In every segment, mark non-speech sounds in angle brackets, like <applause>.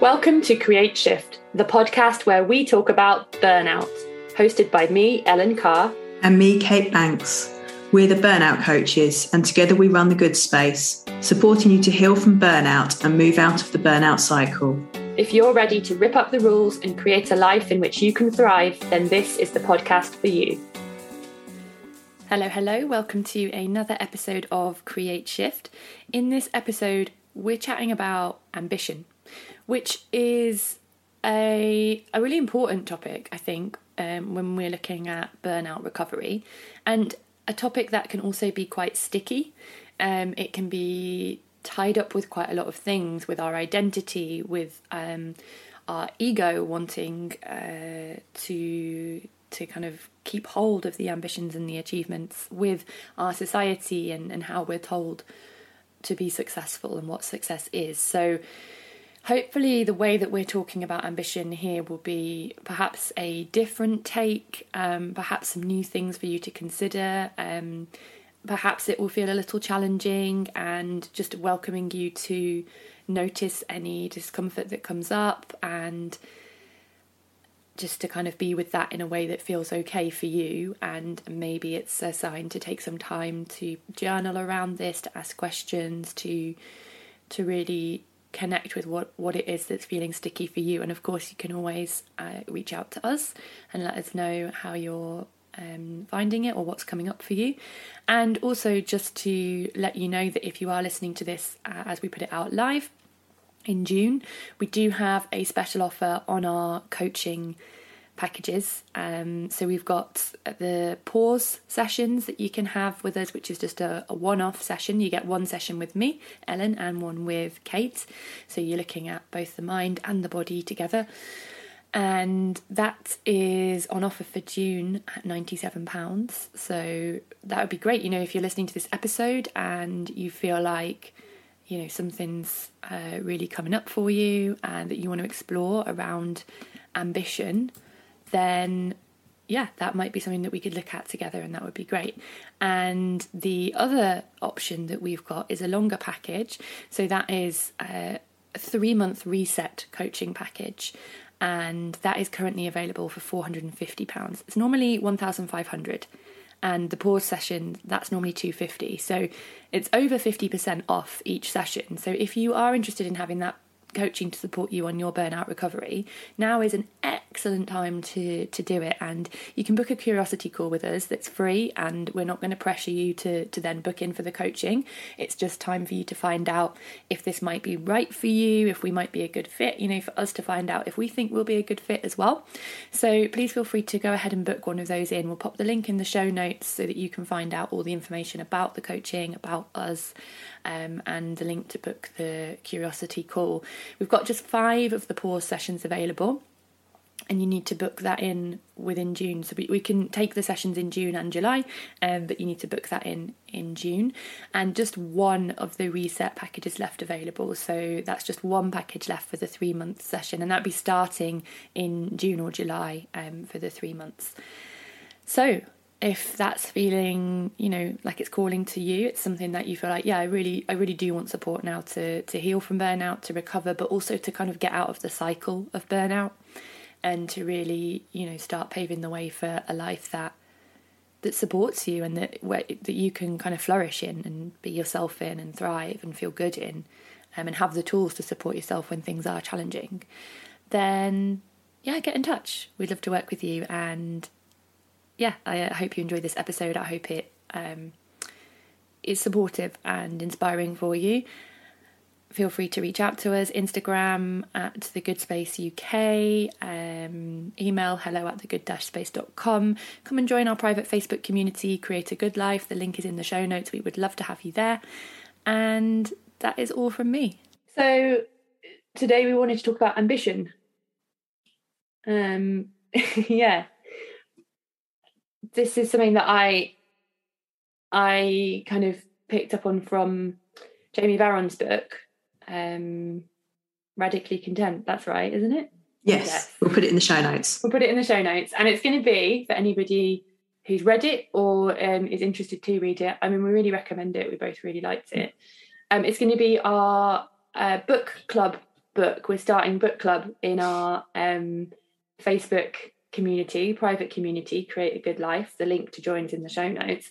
Welcome to Create Shift, the podcast where we talk about burnout, hosted by me, Ellen Carr, and me, Kate Banks. We're the burnout coaches, and together we run the good space, supporting you to heal from burnout and move out of the burnout cycle. If you're ready to rip up the rules and create a life in which you can thrive, then this is the podcast for you. Hello, hello. Welcome to another episode of Create Shift. In this episode, we're chatting about ambition which is a, a really important topic, I think, um, when we're looking at burnout recovery, and a topic that can also be quite sticky. Um, it can be tied up with quite a lot of things, with our identity, with um, our ego wanting uh, to to kind of keep hold of the ambitions and the achievements, with our society and, and how we're told to be successful and what success is. So hopefully the way that we're talking about ambition here will be perhaps a different take um, perhaps some new things for you to consider. Um, perhaps it will feel a little challenging and just welcoming you to notice any discomfort that comes up and just to kind of be with that in a way that feels okay for you. And maybe it's a sign to take some time to journal around this to ask questions to to really connect with what, what it is that's feeling sticky for you. And of course, you can always uh, reach out to us and let us know how you're um, finding it or what's coming up for you. And also, just to let you know that if you are listening to this uh, as we put it out live in June, we do have a special offer on our coaching packages. Um, so we've got the pause sessions that you can have with us, which is just a, a one off session. You get one session with me, Ellen, and one with Kate. So you're looking at both the mind and the body together. And that is on offer for June at £97. So that would be great. You know, if you're listening to this episode and you feel like, you know, something's uh, really coming up for you and that you want to explore around ambition, then yeah, that might be something that we could look at together and that would be great. And the other option that we've got is a longer package. So that is uh, a three month reset coaching package. And that is currently available for £450. It's normally 1500 and the pause session that's normally 250 so it's over 50% off each session so if you are interested in having that coaching to support you on your burnout recovery, now is an excellent time to to do it. And you can book a curiosity call with us that's free, and we're not going to pressure you to to then book in for the coaching. It's just time for you to find out if this might be right for you, if we might be a good fit. You know, for us to find out if we think we'll be a good fit as well. So please feel free to go ahead and book one of those in. We'll pop the link in the show notes so that you can find out all the information about the coaching, about us, um, and the link to book the curiosity call. We've got just five of the pause sessions available and you need to book that in within June. So we, we can take the sessions in June and July, um, but you need to book that in in June. And just one of the reset packages left available. So that's just one package left for the three month session, and that'll be starting in June or July um, for the three months. So if that's feeling you know like it's calling to you it's something that you feel like yeah i really i really do want support now to to heal from burnout to recover but also to kind of get out of the cycle of burnout and to really you know start paving the way for a life that that supports you and that where, that you can kind of flourish in and be yourself in and thrive and feel good in um, and have the tools to support yourself when things are challenging. Then yeah get in touch. We'd love to work with you and yeah, I uh, hope you enjoyed this episode. I hope it um, is supportive and inspiring for you. Feel free to reach out to us Instagram at the Good Space UK, um, email hello at the good space.com. Come and join our private Facebook community, Create a Good Life. The link is in the show notes. We would love to have you there. And that is all from me. So, today we wanted to talk about ambition. Um, <laughs> yeah, this is something that I I kind of picked up on from Jamie Varon's book, um, Radically Content. That's right, isn't it? Yes. yes. We'll put it in the show notes. We'll put it in the show notes. And it's going to be for anybody who's read it or um, is interested to read it. I mean, we really recommend it. We both really liked it. Um, it's going to be our uh, book club book. We're starting book club in our um, Facebook community, private community, Create a Good Life. The link to join is in the show notes.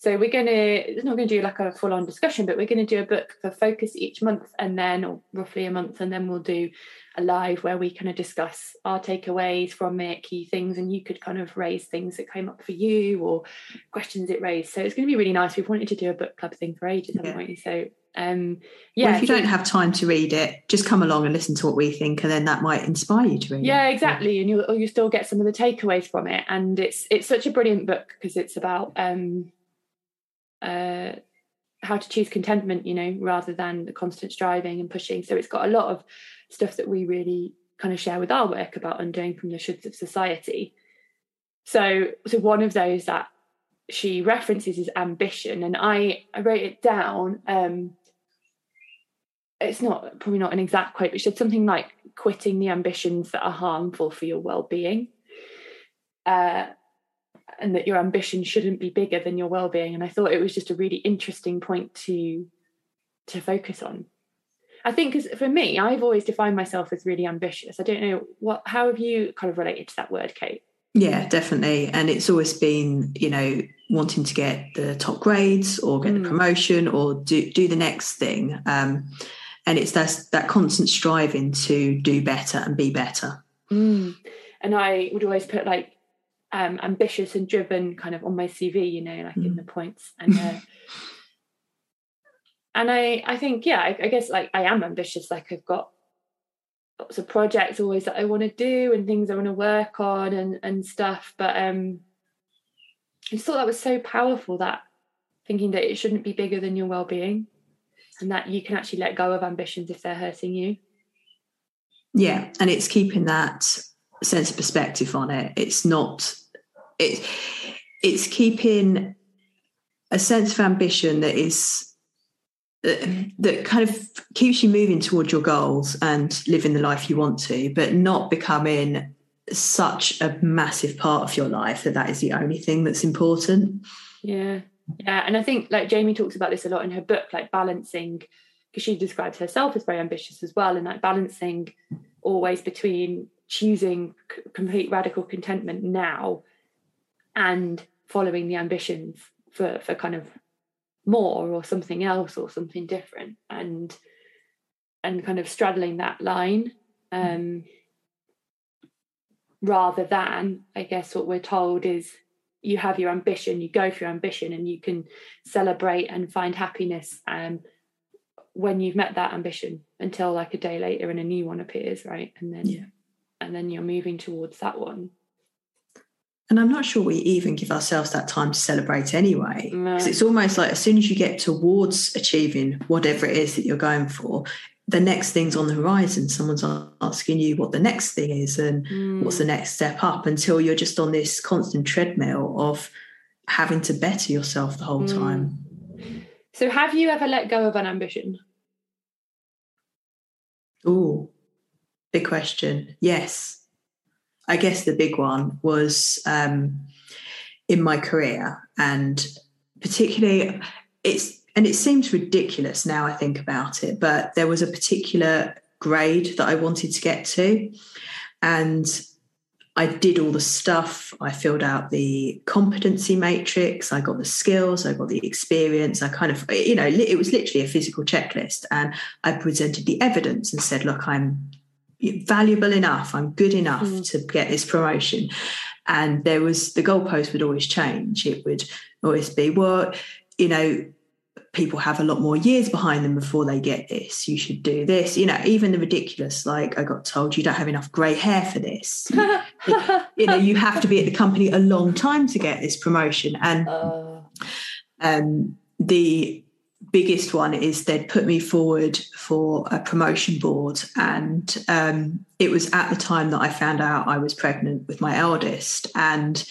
So we're going to, it's not going to do like a full on discussion, but we're going to do a book for focus each month and then, or roughly a month, and then we'll do a live where we kind of discuss our takeaways from it, key things, and you could kind of raise things that came up for you or questions it raised. So it's going to be really nice. We've wanted to do a book club thing for ages, haven't we? So um yeah well, if you don't have time to read it just come along and listen to what we think and then that might inspire you to read yeah it. exactly and you'll you still get some of the takeaways from it and it's it's such a brilliant book because it's about um uh how to choose contentment you know rather than the constant striving and pushing so it's got a lot of stuff that we really kind of share with our work about undoing from the shoulds of society so so one of those that she references is ambition and i i wrote it down um it's not probably not an exact quote but she said something like quitting the ambitions that are harmful for your well-being uh and that your ambition shouldn't be bigger than your well-being and i thought it was just a really interesting point to to focus on. I think because for me i've always defined myself as really ambitious. I don't know what how have you kind of related to that word kate yeah definitely and it's always been you know wanting to get the top grades or get mm. the promotion or do do the next thing um and it's that that constant striving to do better and be better mm. and i would always put like um, ambitious and driven kind of on my CV, you know, like mm. in the points. And uh, <laughs> and I I think yeah, I, I, guess like I am ambitious. Like I've got lots of projects always that I want to do and things I want to work on and and stuff. But um, I just thought that was so powerful that thinking that it shouldn't be bigger than your well being, and that you can actually let go of ambitions if they're hurting you. Yeah, and it's keeping that sense of perspective on it. It's not it, it's keeping a sense of ambition that is that, mm-hmm. that kind of keeps you moving towards your goals and living the life you want to, but not becoming such a massive part of your life that that is the only thing that's important. Yeah, yeah, and I think like Jamie talks about this a lot in her book, like balancing because she describes herself as very ambitious as well, and like balancing always between choosing c- complete radical contentment now and following the ambitions for for kind of more or something else or something different and and kind of straddling that line um rather than i guess what we're told is you have your ambition you go for your ambition and you can celebrate and find happiness um when you've met that ambition until like a day later and a new one appears right? And then yeah. and then you're moving towards that one and I'm not sure we even give ourselves that time to celebrate anyway. Because no. it's almost like as soon as you get towards achieving whatever it is that you're going for, the next thing's on the horizon. Someone's asking you what the next thing is and mm. what's the next step up until you're just on this constant treadmill of having to better yourself the whole mm. time. So, have you ever let go of an ambition? Oh, big question. Yes. I guess the big one was um, in my career, and particularly it's and it seems ridiculous now I think about it, but there was a particular grade that I wanted to get to, and I did all the stuff. I filled out the competency matrix. I got the skills. I got the experience. I kind of, you know, it was literally a physical checklist. And I presented the evidence and said, look, I'm valuable enough, I'm good enough mm. to get this promotion. And there was the goalpost would always change. It would always be, well, you know, people have a lot more years behind them before they get this. You should do this. You know, even the ridiculous, like I got told you don't have enough grey hair for this. <laughs> you know, you have to be at the company a long time to get this promotion. And uh. um, the biggest one is they'd put me forward for a promotion board. And um, it was at the time that i found out i was pregnant with my eldest. And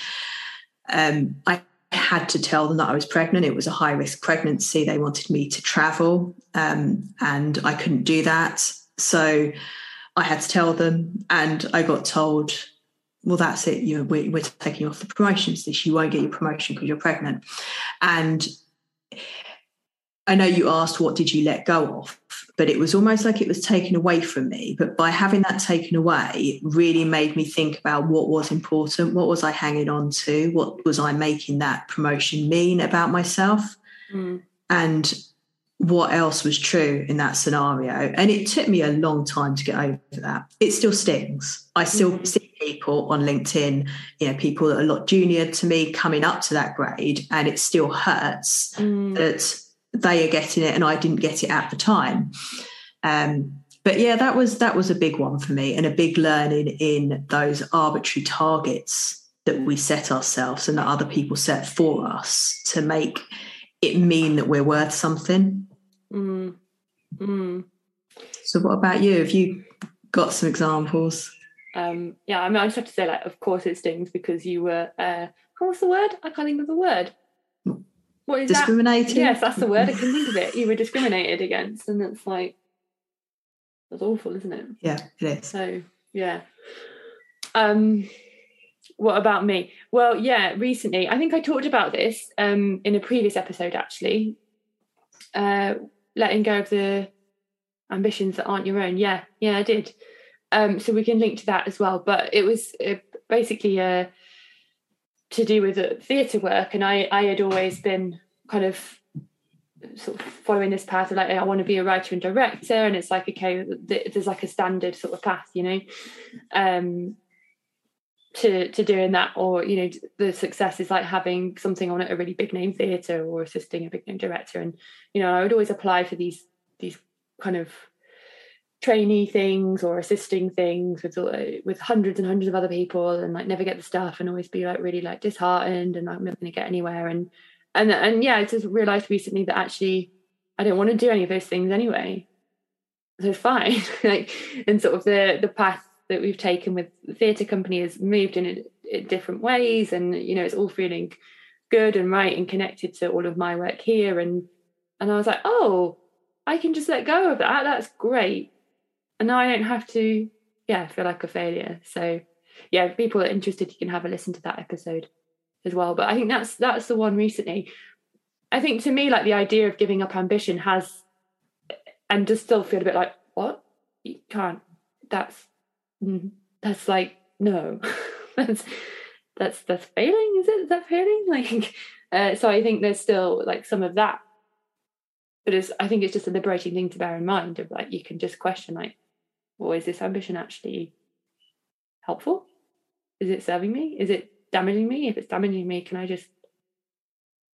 um, i had to tell them that i was pregnant. It was a high risk pregnancy. They wanted me to travel um, and i couldn't do that. So i had to tell them and i got told well that's it. You we're, we're taking off the promotions list you won't get your promotion because you're pregnant. And I know you asked what did you let go of, but it was almost like it was taken away from me. But by having that taken away, really made me think about what was important, what was I hanging on to, what was I making that promotion mean about myself, mm. and what else was true in that scenario. And it took me a long time to get over that. It still stings. I still mm. see people on LinkedIn, you know, people that are a lot junior to me coming up to that grade, and it still hurts mm. that they are getting it and I didn't get it at the time. Um, but yeah, that was that was a big one for me and a big learning in those arbitrary targets that we set ourselves and that other people set for us to make it mean that we're worth something. Mm. Mm. So, what about you? Have you got some examples? Um, yeah, I mean, I just have to say, like, of course it stings because you were, uh, what's the word? I can't think of the word. What is discriminated? That? Yes, that's the word. I can think of it. You were discriminated against, and it's like that's awful, isn't it? Yeah, it is. So yeah. Um, what about me? Well, yeah, recently I think I talked about this um in a previous episode actually. Uh, letting go of the ambitions that aren't your own. Yeah, yeah, I did. Um, so we can link to that as well. But it was uh, basically uh to do with the theatre work, and I I had always been kind of sort of following this path of like I want to be a writer and director, and it's like okay, there's like a standard sort of path, you know, um, to to doing that, or you know, the success is like having something on at a really big name theatre or assisting a big name director, and you know, I would always apply for these these kind of trainee things or assisting things with uh, with hundreds and hundreds of other people and like never get the stuff and always be like really like disheartened and like, I'm never going to get anywhere. And and and yeah I just realized recently that actually I don't want to do any of those things anyway. So it's fine. <laughs> Like and sort of the the path that we've taken with the theatre company has moved in, in different ways and you know it's all feeling good and right and connected to all of my work here. And and I was like oh I can just let go of that. That's great and now I don't have to, yeah, feel like a failure. So, yeah, people are interested, you can have a listen to that episode as well. But I think that's that's the one recently. I think to me, like the idea of giving up ambition has, and just still feel a bit like, what you can't. That's mm, that's like no, <laughs> that's that's that's failing. Is it? Is that failing? <laughs> Like, uh, so I think there's still like some of that. But it's, I think it's just a liberating thing to bear in mind of like you can just question like or is this ambition actually helpful? Is it serving me? Is it damaging me? If it's damaging me, can I just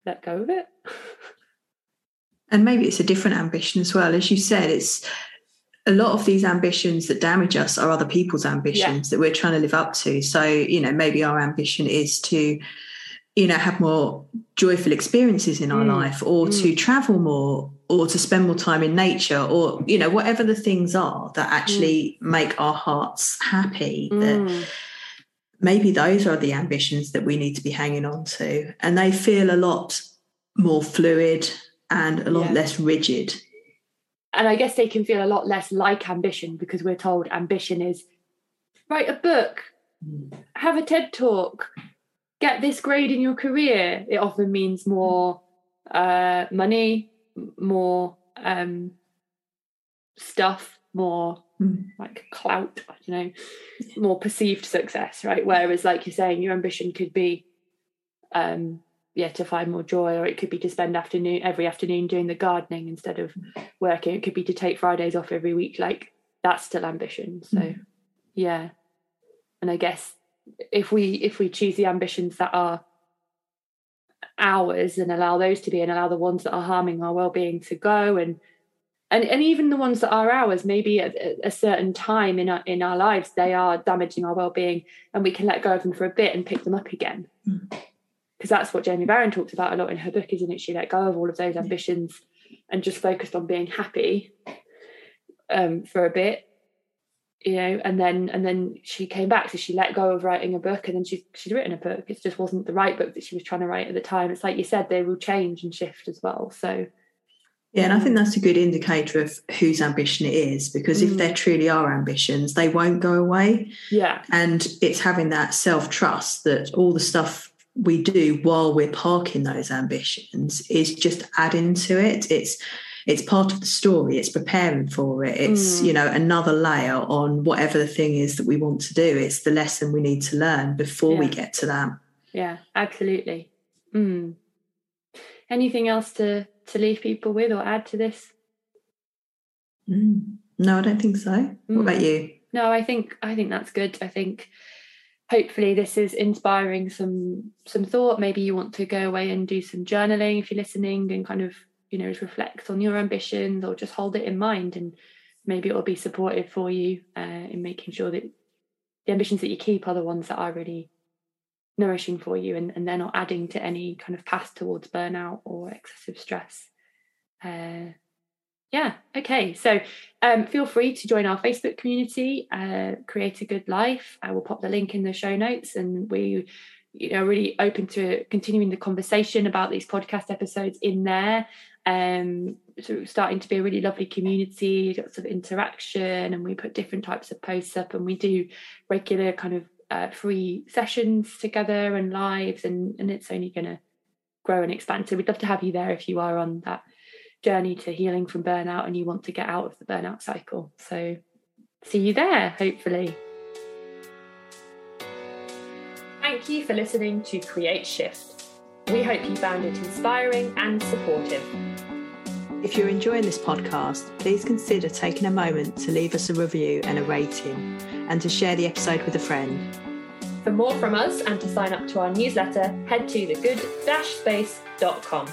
let go of it? <laughs> and maybe it's a different ambition as well. As you said, it's a lot of these ambitions that damage us are other people's ambitions yeah. that we're trying to live up to. So, you know, maybe our ambition is to, you know, have more joyful experiences in our mm. life or mm. to travel more or to spend more time in nature or you know whatever the things are that actually mm. make our hearts happy mm. that maybe those are the ambitions that we need to be hanging on to and they feel a lot more fluid and a lot yeah. less rigid and i guess they can feel a lot less like ambition because we're told ambition is write a book mm. have a ted talk get this grade in your career it often means more uh, money more um, stuff, more mm. like clout, I don't know, more perceived success, right? Whereas, like you're saying, your ambition could be, um, yeah, to find more joy, or it could be to spend afternoon every afternoon doing the gardening instead of working. It could be to take Fridays off every week. Like that's still ambition. So, mm. yeah, and I guess if we if we choose the ambitions that are ours and allow those to be and allow the ones that are harming our well-being to go. And and and even the ones that are ours maybe at a certain time in our in our lives they are damaging our well-being and we can let go of them for a bit and pick them up again. Because mm. that's what Jamie Varon talks about a lot in her book isn't it? She let go of all of those ambitions and just focused on being happy um, for a bit you know and then and then she came back so she let go of writing a book and then she she'd written a book. It just wasn't the right book that she was trying to write at the time. It's like you said they will change and shift as well so. Yeah and i think that's a good indicator of whose ambition it is because mm. if there truly are ambitions they won't go away. Yeah. And it's having that self-trust that all the stuff we do while we're parking those ambitions is just adding to it. It's it's part of the story it's preparing for it it's mm. you know another layer on whatever the thing is that we want to do it's the lesson we need to learn before yeah. we get to that yeah absolutely mm. anything else to to leave people with or add to this mm. no i don't think so what about mm. you no i think i think that's good i think hopefully this is inspiring some some thought maybe you want to go away and do some journaling if you're listening and kind of you know reflect on your ambitions or just hold it in mind and maybe it will be supportive for you uh, in making sure that the ambitions that you keep are the ones that are really nourishing for you and, and they're not adding to any kind of path towards burnout or excessive stress. Uh, yeah okay. So um, feel free to join our facebook community uh, create a good life. I will pop the link in the show notes and we you know really open to continuing the conversation about these podcast episodes in there um so starting to be a really lovely community lots of interaction and we put different types of posts up and we do regular kind of uh, free sessions together and lives and and it's only going to grow and expand so we'd love to have you there if you are on that journey to healing from burnout and you want to get out of the burnout cycle. So, see you there, hopefully. Thank you for listening to Create Shift. We hope you found it inspiring and supportive. If you're enjoying this podcast, please consider taking a moment to leave us a review and a rating and to share the episode with a friend. For more from us and to sign up to our newsletter, head to thegood-space.com.